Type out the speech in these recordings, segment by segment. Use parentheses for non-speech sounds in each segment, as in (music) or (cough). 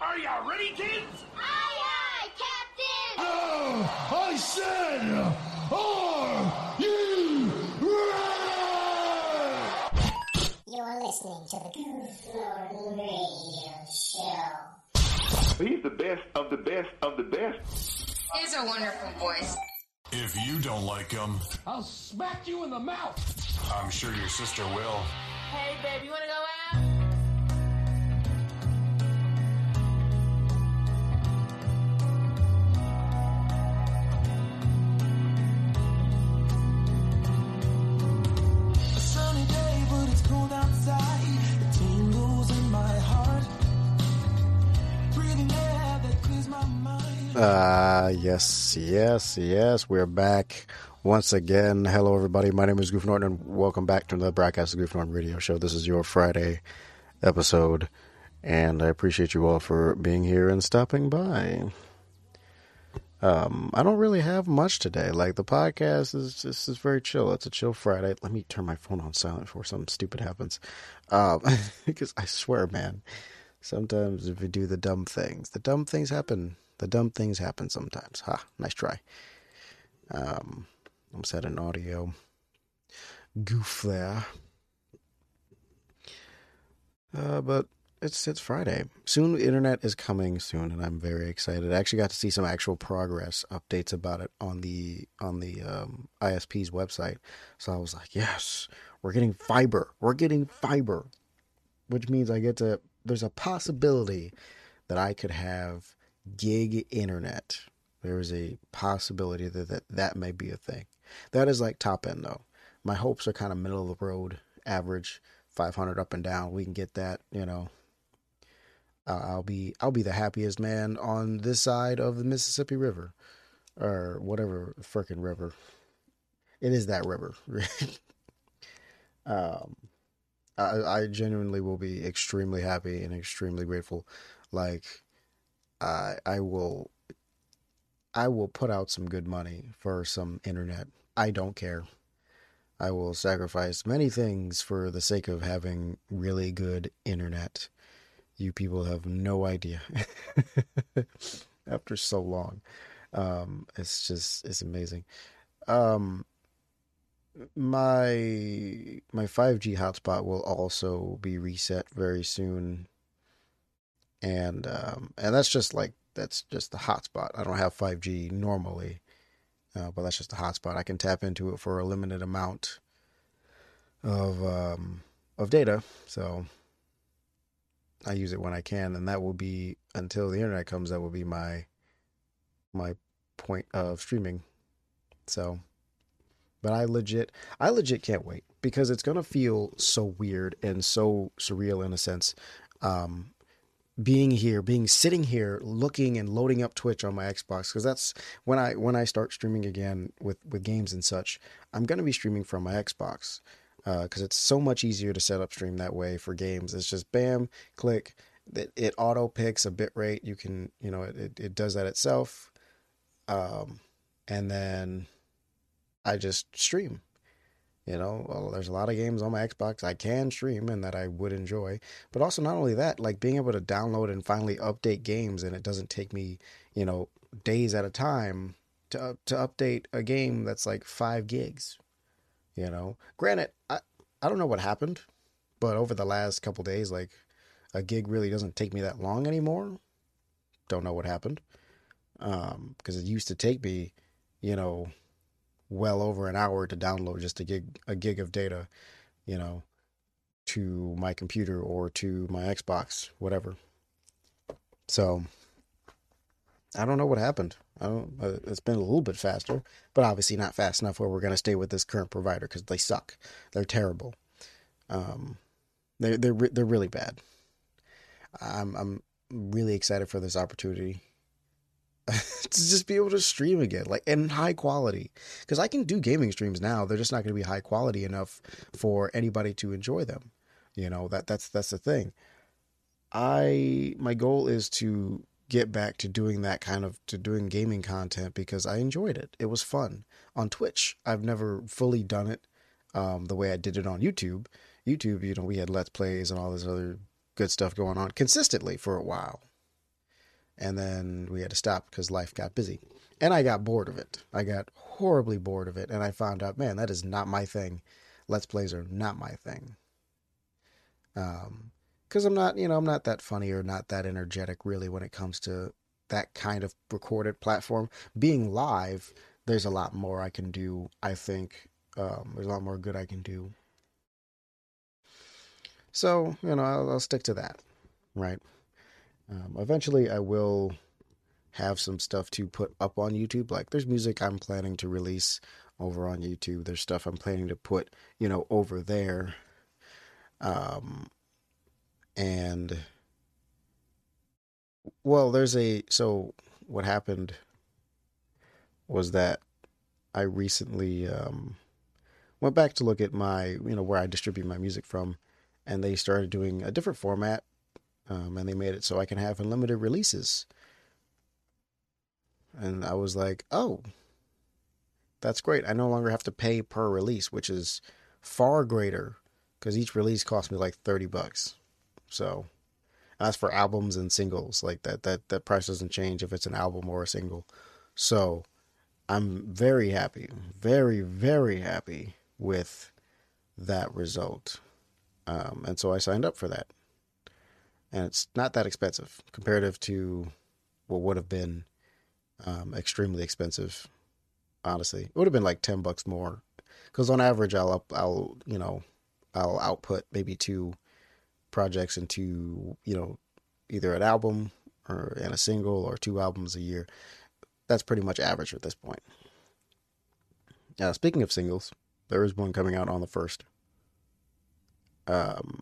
Are you ready, kids? Aye, aye, Captain! Oh, I said, are you ready? You're listening to the Goof Lord Radio Show. He's the best of the best of the best. He's a wonderful voice. If you don't like him, I'll smack you in the mouth. I'm sure your sister will. Hey, babe, you wanna go out? Mind. Uh, yes, yes, yes. We're back once again. Hello, everybody. My name is Goof Norton, and welcome back to the broadcast of Goof Norton Radio Show. This is your Friday episode, and I appreciate you all for being here and stopping by. Um, I don't really have much today. Like the podcast is just is very chill. It's a chill Friday. Let me turn my phone on silent before something stupid happens. Um, (laughs) because I swear, man, sometimes if you do the dumb things, the dumb things happen. The dumb things happen sometimes. Ha, nice try. Um, had an audio goof there. Uh, but it's it's Friday. Soon, internet is coming soon, and I'm very excited. I actually got to see some actual progress updates about it on the on the um, ISP's website. So I was like, yes, we're getting fiber. We're getting fiber, which means I get to. There's a possibility that I could have gig internet. There is a possibility that that, that may be a thing. That is like top end though. My hopes are kind of middle of the road, average, 500 up and down. We can get that, you know. Uh, I'll be I'll be the happiest man on this side of the Mississippi River, or whatever frickin' river. It is that river. (laughs) um, I, I genuinely will be extremely happy and extremely grateful. Like, I I will I will put out some good money for some internet. I don't care. I will sacrifice many things for the sake of having really good internet. You people have no idea. (laughs) After so long. Um, it's just it's amazing. Um my my 5G hotspot will also be reset very soon. And um and that's just like that's just the hotspot. I don't have 5G normally. Uh, but that's just a hotspot. I can tap into it for a limited amount of um, of data. So I use it when I can, and that will be until the internet comes. That will be my my point of streaming. So, but I legit, I legit can't wait because it's gonna feel so weird and so surreal in a sense. Um, being here, being sitting here, looking and loading up Twitch on my Xbox because that's when I when I start streaming again with with games and such. I'm gonna be streaming from my Xbox because it's so much easier to set up stream that way for games. It's just bam, click, it, it auto picks a bit rate. You can you know it, it, it does that itself, um, and then I just stream. You know, well, there's a lot of games on my Xbox I can stream and that I would enjoy. But also, not only that, like being able to download and finally update games, and it doesn't take me, you know, days at a time to to update a game that's like five gigs. You know, granted, I I don't know what happened, but over the last couple days, like a gig really doesn't take me that long anymore. Don't know what happened, um, because it used to take me, you know, well over an hour to download just a gig a gig of data, you know, to my computer or to my Xbox, whatever. So I don't know what happened. I don't. Uh, it's been a little bit faster, but obviously not fast enough where we're going to stay with this current provider because they suck. They're terrible. Um, they're they're they're really bad. I'm I'm really excited for this opportunity (laughs) to just be able to stream again, like in high quality. Because I can do gaming streams now. They're just not going to be high quality enough for anybody to enjoy them. You know that that's that's the thing. I my goal is to get back to doing that kind of to doing gaming content because I enjoyed it. It was fun on Twitch. I've never fully done it um, the way I did it on YouTube. YouTube, you know, we had let's plays and all this other good stuff going on consistently for a while. And then we had to stop because life got busy, and I got bored of it. I got horribly bored of it, and I found out, man, that is not my thing. Let's plays are not my thing. Um, because I'm not, you know, I'm not that funny or not that energetic really when it comes to that kind of recorded platform. Being live, there's a lot more I can do. I think um, there's a lot more good I can do. So you know, I'll, I'll stick to that, right? Um, eventually, I will have some stuff to put up on YouTube. Like, there's music I'm planning to release over on YouTube. There's stuff I'm planning to put, you know, over there. Um, and well, there's a so what happened was that I recently um, went back to look at my you know where I distribute my music from, and they started doing a different format, um, and they made it so I can have unlimited releases. And I was like, oh, that's great. I no longer have to pay per release, which is far greater because each release cost me like 30 bucks. So that's for albums and singles. Like that, that, that price doesn't change if it's an album or a single. So I'm very happy, very, very happy with that result. Um, and so I signed up for that. And it's not that expensive comparative to what would have been um, extremely expensive. Honestly, it would have been like ten bucks more, because on average, I'll I'll you know, I'll output maybe two projects into you know, either an album or and a single or two albums a year. That's pretty much average at this point. Now, speaking of singles, there is one coming out on the first. Um,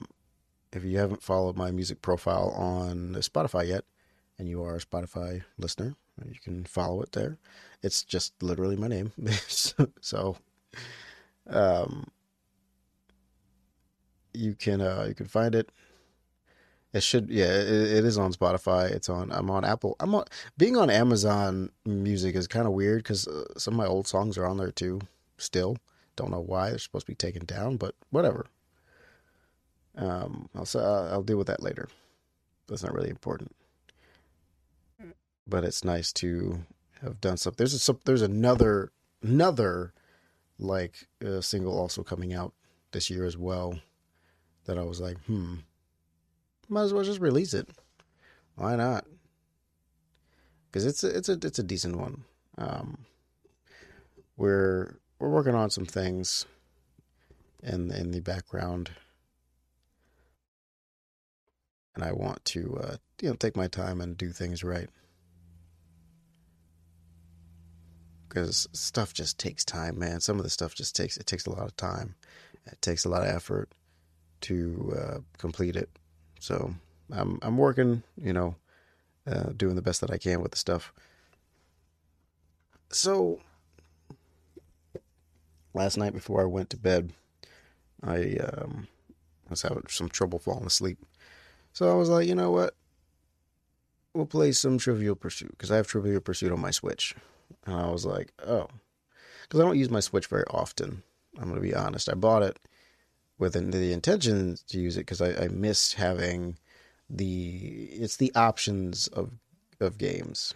if you haven't followed my music profile on Spotify yet, and you are a Spotify listener, you can follow it there. It's just literally my name. (laughs) so, um, you can uh, you can find it. It should yeah it, it is on Spotify. It's on I'm on Apple. I'm on being on Amazon Music is kind of weird because uh, some of my old songs are on there too. Still, don't know why they're supposed to be taken down, but whatever. Um, I'll I'll deal with that later. That's not really important but it's nice to have done something. There's a there's another another like uh, single also coming out this year as well that I was like, hmm, might as well just release it. Why not? Because it's a, it's a it's a decent one. Um, we're we're working on some things in in the background, and I want to uh, you know take my time and do things right. because stuff just takes time, man. Some of the stuff just takes it takes a lot of time. It takes a lot of effort to uh, complete it. So I'm I'm working, you know, uh, doing the best that I can with the stuff. So last night before I went to bed, I um, was having some trouble falling asleep. So I was like, you know what? We'll play some Trivial Pursuit because I have Trivial Pursuit on my Switch. And I was like, oh. Because I don't use my Switch very often. I'm going to be honest. I bought it with the intention to use it because I, I miss having the it's the options of of games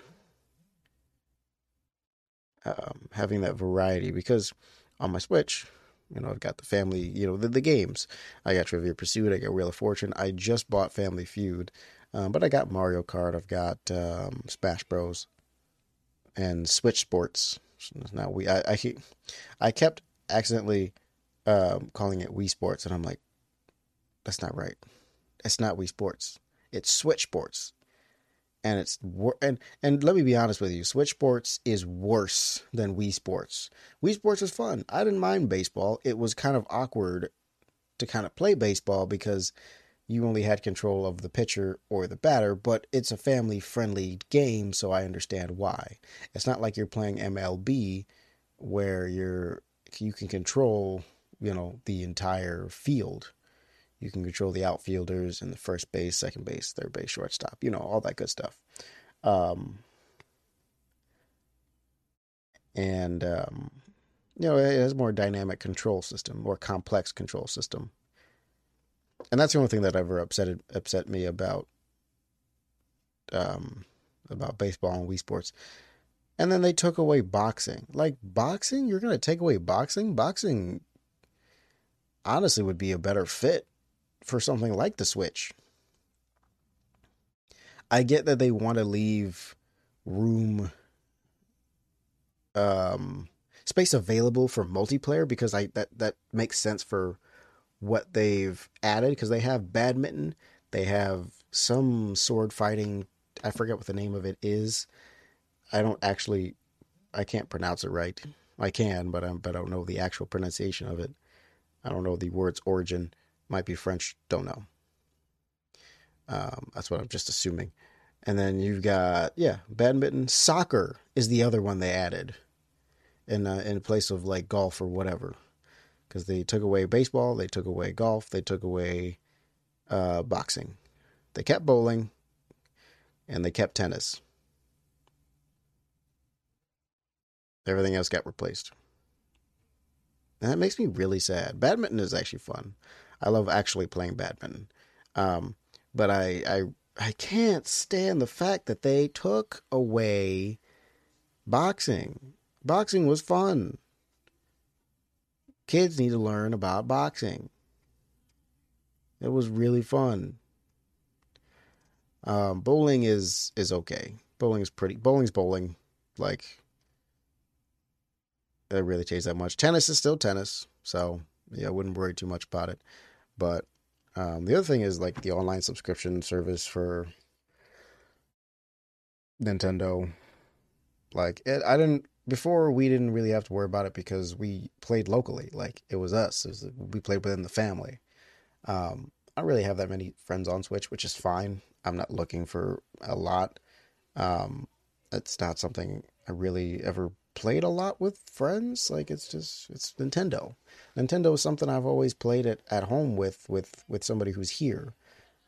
um, having that variety because on my switch you know i've got the family you know the, the games i got Trivial Pursuit i got wheel of fortune i just bought family feud um, but i got mario kart i've got um, smash bros and Switch Sports. Now we I I, I kept accidentally um, calling it Wii Sports, and I'm like, that's not right. It's not Wii Sports. It's Switch Sports, and it's and and let me be honest with you, Switch Sports is worse than Wii Sports. Wii Sports is fun. I didn't mind baseball. It was kind of awkward to kind of play baseball because you only had control of the pitcher or the batter, but it's a family friendly game, so I understand why. It's not like you're playing MLB where you're you can control, you know, the entire field. You can control the outfielders and the first base, second base, third base, shortstop, you know, all that good stuff. Um, and um, you know, it has more dynamic control system, more complex control system and that's the only thing that ever upset upset me about um, about baseball and Wii Sports. And then they took away boxing. Like boxing, you're gonna take away boxing? Boxing honestly would be a better fit for something like the Switch. I get that they want to leave room um space available for multiplayer because I that that makes sense for what they've added because they have badminton, they have some sword fighting. I forget what the name of it is. I don't actually, I can't pronounce it right. I can, but I, but I don't know the actual pronunciation of it. I don't know the word's origin. Might be French. Don't know. Um, that's what I'm just assuming. And then you've got yeah, badminton. Soccer is the other one they added, in uh, in place of like golf or whatever, because they took away baseball, they took away golf, they took away uh, boxing, they kept bowling, and they kept tennis. Everything else got replaced. And that makes me really sad. Badminton is actually fun. I love actually playing badminton. Um, but I, I I can't stand the fact that they took away boxing. Boxing was fun. Kids need to learn about boxing. It was really fun. Um, bowling is is okay. Bowling is pretty. Bowling's bowling. Like it really change that much. Tennis is still tennis, so yeah, I wouldn't worry too much about it. But um, the other thing is like the online subscription service for Nintendo. Like it, I didn't before. We didn't really have to worry about it because we played locally. Like it was us. It was, we played within the family. Um, I don't really have that many friends on Switch, which is fine. I'm not looking for a lot. Um, it's not something I really ever played a lot with friends. Like it's just it's Nintendo. Nintendo is something I've always played at, at home with with with somebody who's here,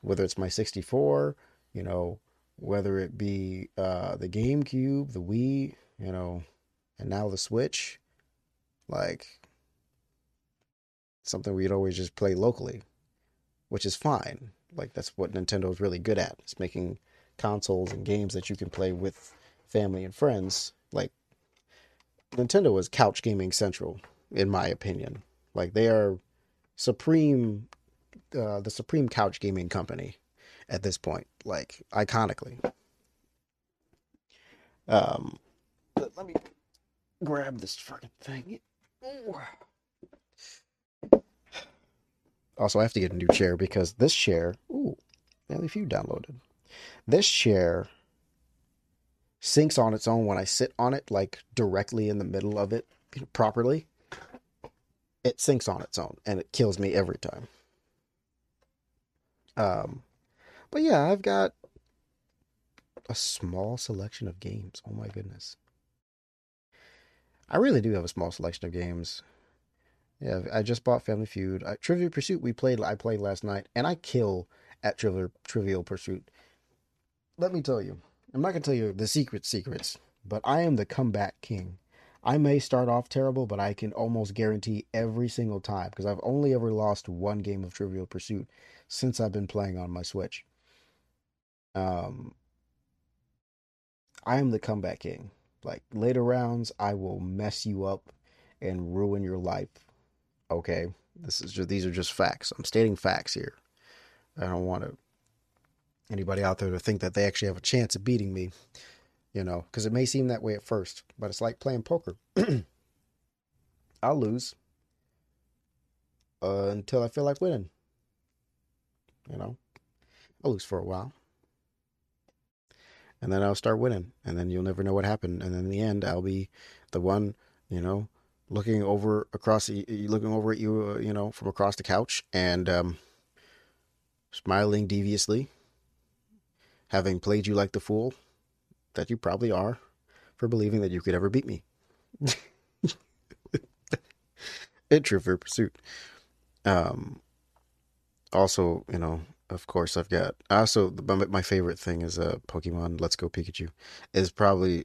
whether it's my 64, you know, whether it be uh, the GameCube, the Wii, you know, and now the Switch. Like something we'd always just play locally, which is fine. Like that's what Nintendo is really good at. It's making consoles and games that you can play with family and friends. Nintendo is couch gaming central, in my opinion. Like they are supreme, uh, the supreme couch gaming company at this point. Like iconically. Um, let me grab this fucking thing. Also, I have to get a new chair because this chair, ooh, only few downloaded. This chair sinks on its own when I sit on it, like directly in the middle of it you know, properly. It sinks on its own and it kills me every time. Um, but yeah, I've got a small selection of games. Oh my goodness. I really do have a small selection of games. Yeah, I just bought Family Feud. Trivial Pursuit we played I played last night and I kill at Trivial Trivial Pursuit. Let me tell you. I'm not to tell you the secret secrets, but I am the comeback king. I may start off terrible, but I can almost guarantee every single time because I've only ever lost one game of Trivial Pursuit since I've been playing on my Switch. Um, I am the comeback king. Like later rounds, I will mess you up and ruin your life. Okay, this is just these are just facts. I'm stating facts here. I don't want to anybody out there to think that they actually have a chance of beating me. You know, because it may seem that way at first, but it's like playing poker. (clears throat) I'll lose uh, until I feel like winning. You know, I'll lose for a while and then I'll start winning, and then you'll never know what happened. And then in the end, I'll be the one, you know, looking over across, looking over at you, uh, you know, from across the couch, and um, smiling deviously, having played you like the fool that you probably are for believing that you could ever beat me. (laughs) in Trivial Pursuit. Um, also, you know, of course, I've got. Also, my my favorite thing is uh, Pokemon Let's Go Pikachu. Is probably.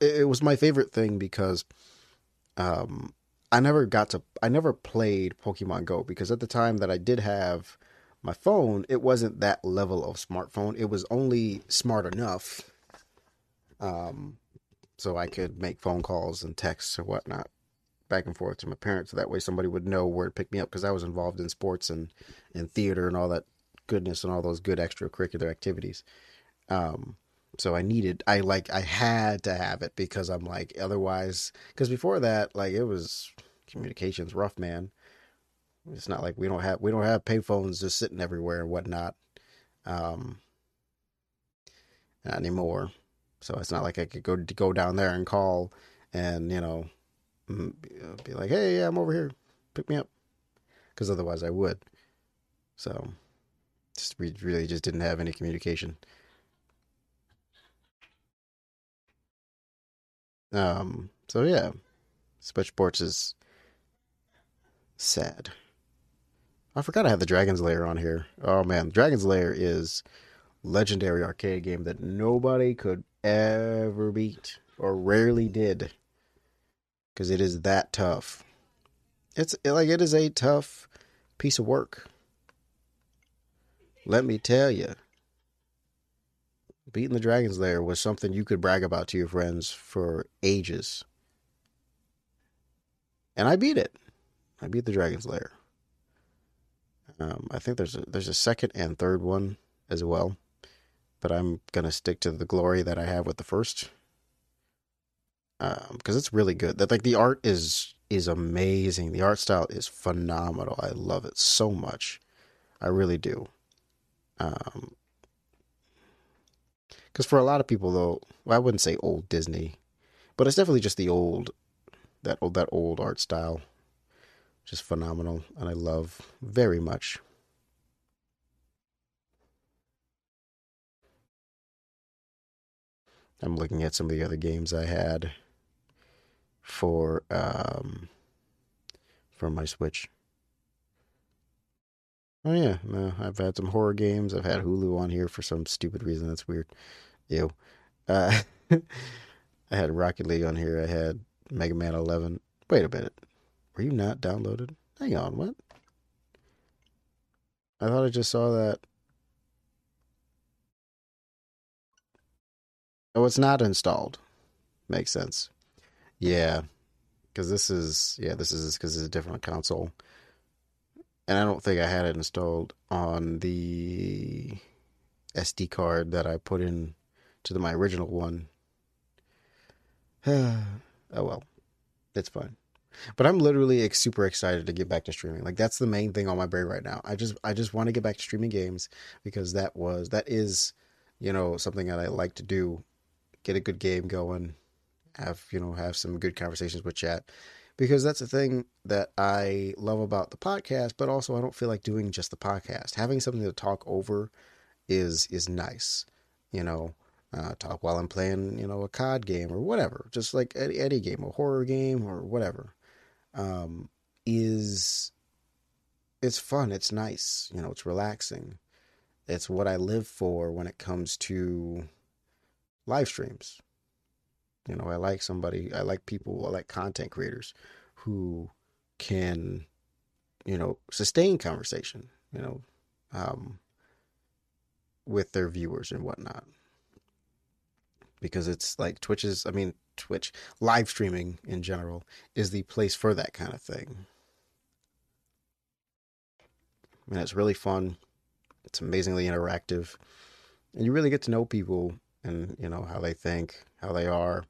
It was my favorite thing because, um, I never got to. I never played Pokemon Go because at the time that I did have My phone, it wasn't that level of smartphone. It was only smart enough, um, so I could make phone calls and texts or whatnot back and forth to my parents. So that way, somebody would know where to pick me up because I was involved in sports and and theater and all that goodness and all those good extracurricular activities. Um, so I needed, I like, I had to have it because I'm like, otherwise, because before that, like, it was communications rough, man. It's not like we don't have, we don't have payphones just sitting everywhere and whatnot. Um, not anymore. So it's not like I could go go down there and call and you know be like, hey, yeah, I'm over here, pick me up, because otherwise I would. So just we really just didn't have any communication. Um. So yeah, Switch Sports is sad. I forgot I have the Dragon's Lair on here. Oh man, Dragon's Lair is legendary arcade game that nobody could ever beat or rarely did because it is that tough. It's like it is a tough piece of work. Let me tell you, beating the Dragon's Lair was something you could brag about to your friends for ages. And I beat it. I beat the Dragon's Lair. Um, I think there's a, there's a second and third one as well, but I'm gonna stick to the glory that I have with the first, because it's really good. That like the art is is amazing. The art style is phenomenal. I love it so much. I really do. Um, because for a lot of people though, well, I wouldn't say old Disney, but it's definitely just the old that old that old art style just phenomenal and I love very much. I'm looking at some of the other games I had for um for my Switch. Oh yeah, no, I've had some horror games. I've had Hulu on here for some stupid reason. That's weird. Ew. Uh, (laughs) I had Rocket League on here. I had Mega Man 11. Wait a minute. Were you not downloaded? Hang on, what? I thought I just saw that. Oh, it's not installed. Makes sense. Yeah, because this is yeah this is because it's a different console, and I don't think I had it installed on the SD card that I put in to the, my original one. (sighs) oh well, it's fine. But I'm literally like, super excited to get back to streaming. Like that's the main thing on my brain right now. I just I just want to get back to streaming games because that was that is, you know, something that I like to do. Get a good game going, have you know have some good conversations with chat because that's the thing that I love about the podcast. But also I don't feel like doing just the podcast. Having something to talk over is is nice. You know, uh, talk while I'm playing, you know, a COD game or whatever, just like any, any game, a horror game or whatever um, is it's fun. It's nice. You know, it's relaxing. It's what I live for when it comes to live streams. You know, I like somebody, I like people, I like content creators who can, you know, sustain conversation, you know, um, with their viewers and whatnot. Because it's like Twitch is, I mean, Twitch, live streaming in general is the place for that kind of thing. And it's really fun. It's amazingly interactive. And you really get to know people and, you know, how they think, how they are.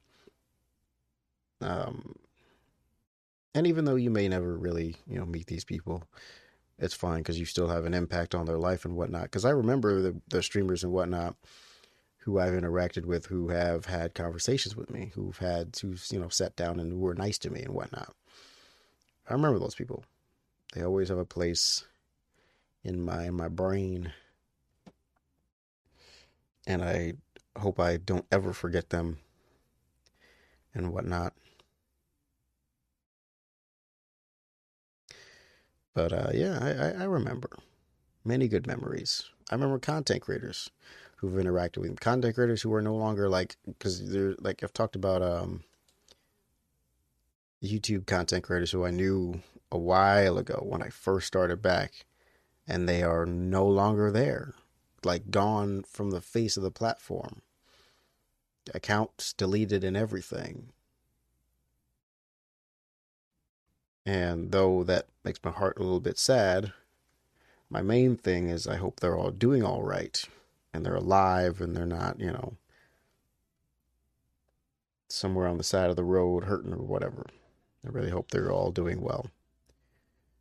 Um, and even though you may never really, you know, meet these people, it's fine because you still have an impact on their life and whatnot. Because I remember the, the streamers and whatnot who I've interacted with who have had conversations with me, who've had who've you know sat down and were nice to me and whatnot. I remember those people. They always have a place in my in my brain, and I hope I don't ever forget them and whatnot. But uh, yeah, I, I remember many good memories. I remember content creators who've interacted with content creators who are no longer like because they're like I've talked about um YouTube content creators who I knew a while ago when I first started back and they are no longer there, like gone from the face of the platform. Accounts deleted and everything. And though that makes my heart a little bit sad, my main thing is I hope they're all doing all right and they're alive and they're not, you know, somewhere on the side of the road hurting or whatever. I really hope they're all doing well.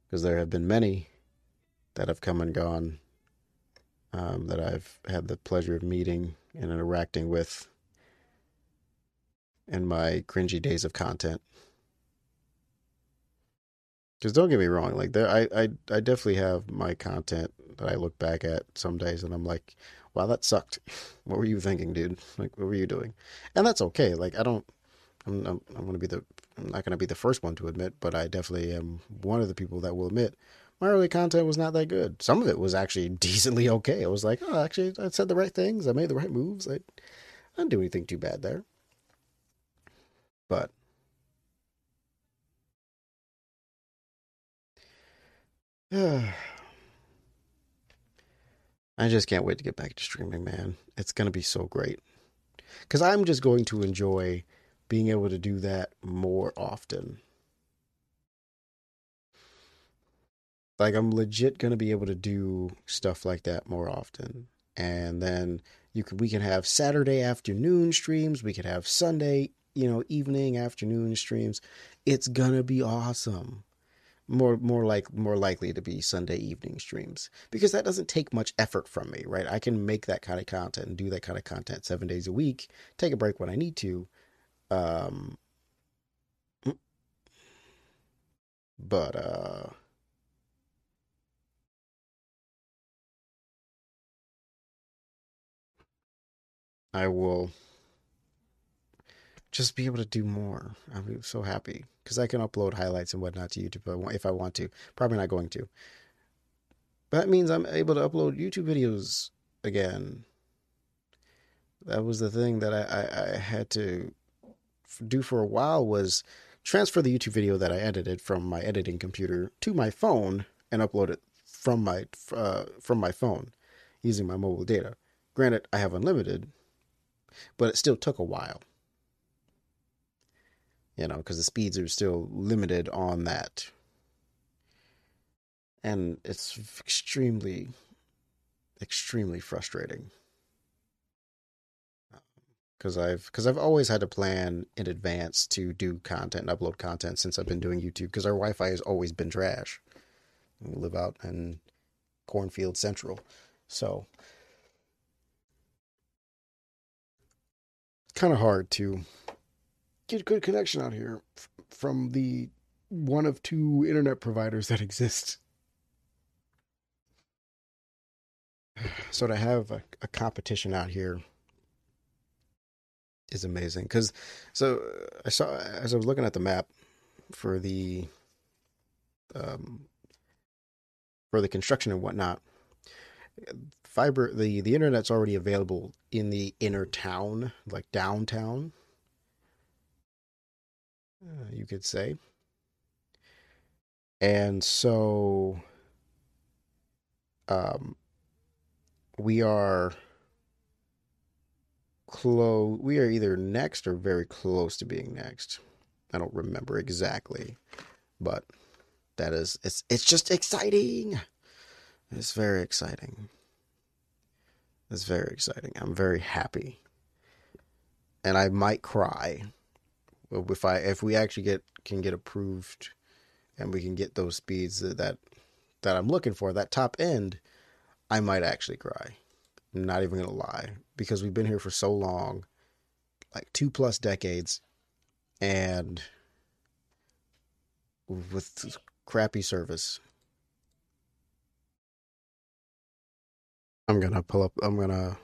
Because there have been many that have come and gone um, that I've had the pleasure of meeting and interacting with in my cringy days of content. Because don't get me wrong, like there, I, I, I definitely have my content that I look back at some days, and I'm like, wow, that sucked. (laughs) What were you thinking, dude? Like, what were you doing? And that's okay. Like, I don't, I'm, I'm, I'm gonna be the, I'm not gonna be the first one to admit, but I definitely am one of the people that will admit my early content was not that good. Some of it was actually (laughs) decently okay. I was like, oh, actually, I said the right things. I made the right moves. I, I didn't do anything too bad there. But (sighs) (sighs) I just can't wait to get back to streaming, man. It's going to be so great. Because I'm just going to enjoy being able to do that more often. Like, I'm legit going to be able to do stuff like that more often. And then you can, we can have Saturday afternoon streams. We could have Sunday, you know, evening afternoon streams. It's going to be awesome more more like more likely to be Sunday evening streams because that doesn't take much effort from me, right? I can make that kind of content and do that kind of content 7 days a week, take a break when I need to. Um (clears throat) but uh I will just be able to do more. I'm so happy because I can upload highlights and whatnot to YouTube if I want to. Probably not going to. But that means I'm able to upload YouTube videos again. That was the thing that I, I, I had to do for a while was transfer the YouTube video that I edited from my editing computer to my phone and upload it from my uh, from my phone using my mobile data. Granted, I have unlimited, but it still took a while you know, because the speeds are still limited on that. And it's extremely, extremely frustrating. Um, because I've because I've always had to plan in advance to do content and upload content since I've been doing YouTube. Because our Wi-Fi has always been trash. We live out in Cornfield Central, so kind of hard to get a good connection out here f- from the one of two internet providers that (laughs) exist. So to have a, a competition out here is amazing because so I saw as I was looking at the map for the um for the construction and whatnot fiber the the internet's already available in the inner town like downtown uh, you could say. And so um, we are close. We are either next or very close to being next. I don't remember exactly, but that is it's it's just exciting. It's very exciting. It's very exciting. I'm very happy. And I might cry if I if we actually get can get approved and we can get those speeds that that I'm looking for, that top end, I might actually cry. I'm not even gonna lie. Because we've been here for so long, like two plus decades, and with crappy service. I'm gonna pull up I'm gonna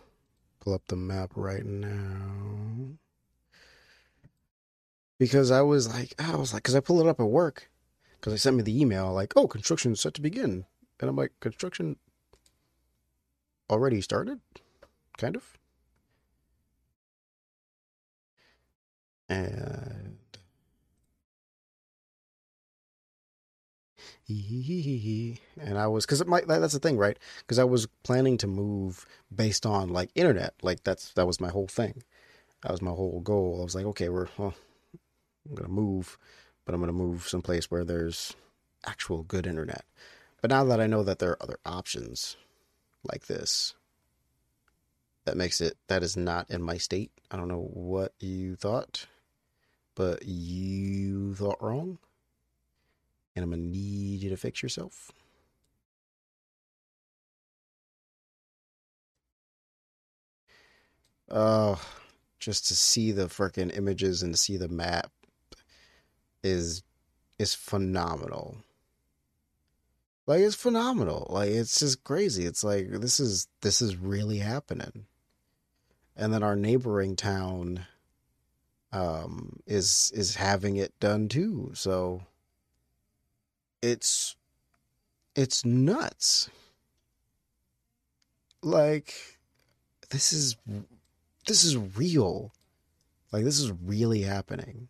pull up the map right now because I was like, I was like, because I pulled it up at work, because they sent me the email like, oh, construction is set to begin, and I'm like, construction already started, kind of, and (laughs) and I was because my that's the thing, right? Because I was planning to move based on like internet, like that's that was my whole thing. That was my whole goal. I was like, okay, we're well, I'm gonna move, but I'm gonna move someplace where there's actual good internet. But now that I know that there are other options like this, that makes it that is not in my state. I don't know what you thought, but you thought wrong. And I'm gonna need you to fix yourself. Oh, just to see the freaking images and to see the map is is phenomenal. Like it's phenomenal. Like it's just crazy. It's like this is this is really happening. And then our neighboring town um is is having it done too. So it's it's nuts. Like this is this is real. Like this is really happening.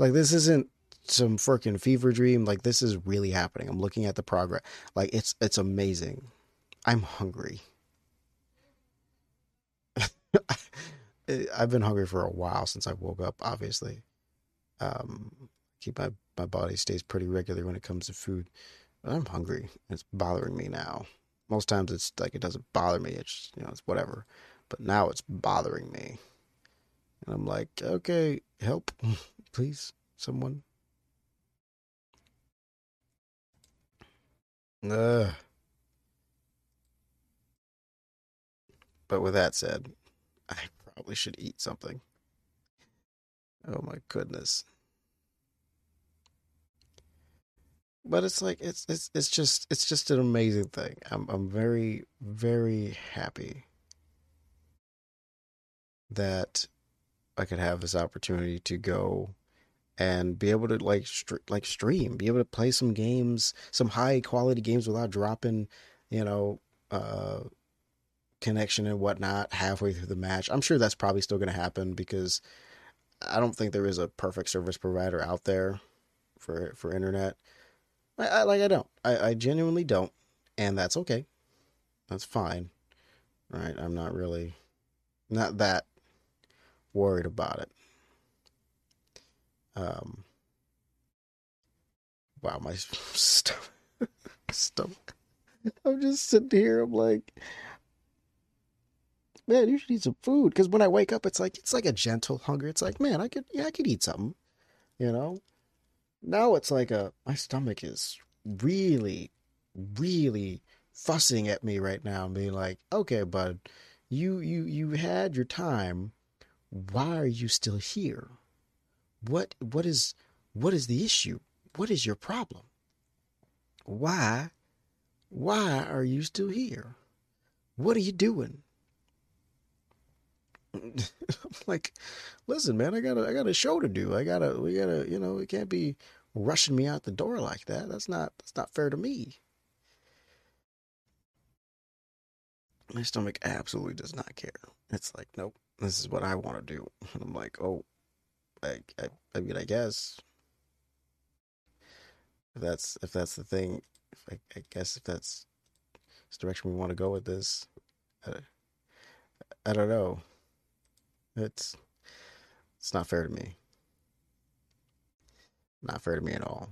Like this isn't some freaking fever dream. Like this is really happening. I'm looking at the progress. Like it's it's amazing. I'm hungry. (laughs) I've been hungry for a while since I woke up, obviously. Um keep my, my body stays pretty regular when it comes to food. But I'm hungry. It's bothering me now. Most times it's like it doesn't bother me. It's you know, it's whatever. But now it's bothering me. And I'm like, okay, help, (laughs) please, someone. Ugh. But with that said, I probably should eat something. Oh my goodness. But it's like it's it's it's just it's just an amazing thing. I'm I'm very very happy that I could have this opportunity to go and be able to like str- like stream, be able to play some games, some high quality games without dropping, you know, uh, connection and whatnot halfway through the match. I'm sure that's probably still going to happen because I don't think there is a perfect service provider out there for for internet. I, I like I don't. I, I genuinely don't, and that's okay. That's fine. Right? I'm not really not that worried about it. Um. Wow, my (laughs) stomach. stomach. I'm just sitting here. I'm like, man, you should eat some food. Because when I wake up, it's like it's like a gentle hunger. It's like, man, I could, yeah, I could eat something. You know. Now it's like a my stomach is really, really fussing at me right now and being like, okay, bud, you you you had your time. Why are you still here? What what is what is the issue? What is your problem? Why why are you still here? What are you doing? I'm (laughs) like, listen, man, I got a I got a show to do. I gotta we gotta you know, it can't be rushing me out the door like that. That's not that's not fair to me. My stomach absolutely does not care. It's like, nope, this is what I want to do. (laughs) And I'm like, oh, I, I, I mean, I guess if that's if that's the thing, I, I guess if that's this direction we want to go with this, I, I don't know. It's it's not fair to me. Not fair to me at all.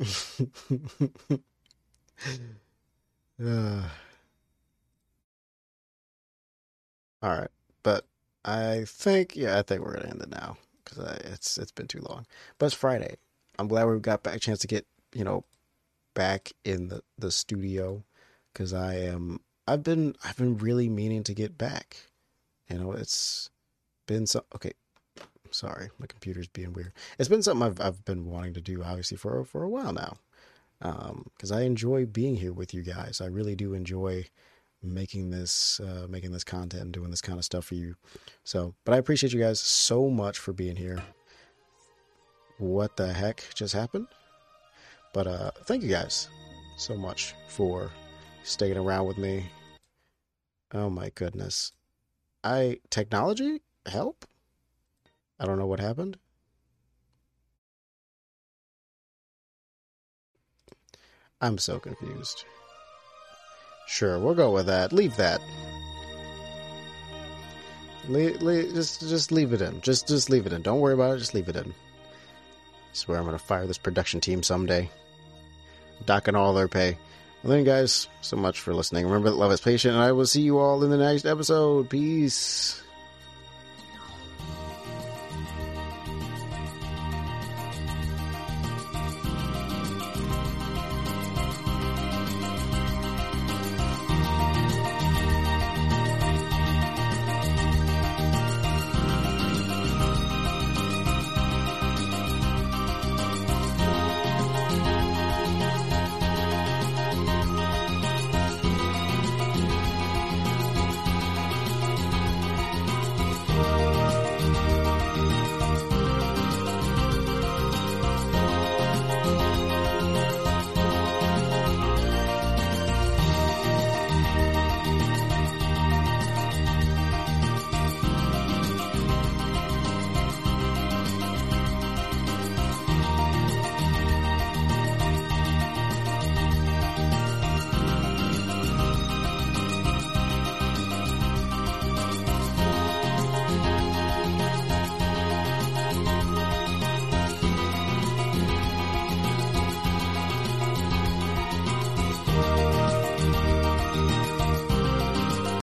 uh, (laughs) (sighs) all right, but I think yeah, I think we're gonna end it now because it's it's been too long. But it's Friday. I'm glad we got back a chance to get you know back in the the studio because I am I've been I've been really meaning to get back. You know, it's been so okay. Sorry, my computer's being weird. It's been something I've I've been wanting to do obviously for for a while now. Um, because I enjoy being here with you guys. I really do enjoy making this uh, making this content and doing this kind of stuff for you. So, but I appreciate you guys so much for being here. What the heck just happened? But uh, thank you guys so much for sticking around with me. Oh my goodness. I technology help? I don't know what happened. I'm so confused. Sure, we'll go with that. Leave that. Le- le- just, just leave it in. Just, just leave it in. Don't worry about it. Just leave it in. I swear I'm gonna fire this production team someday. Docking all their pay. Well then, guys, so much for listening. Remember that love is patient, and I will see you all in the next episode. Peace.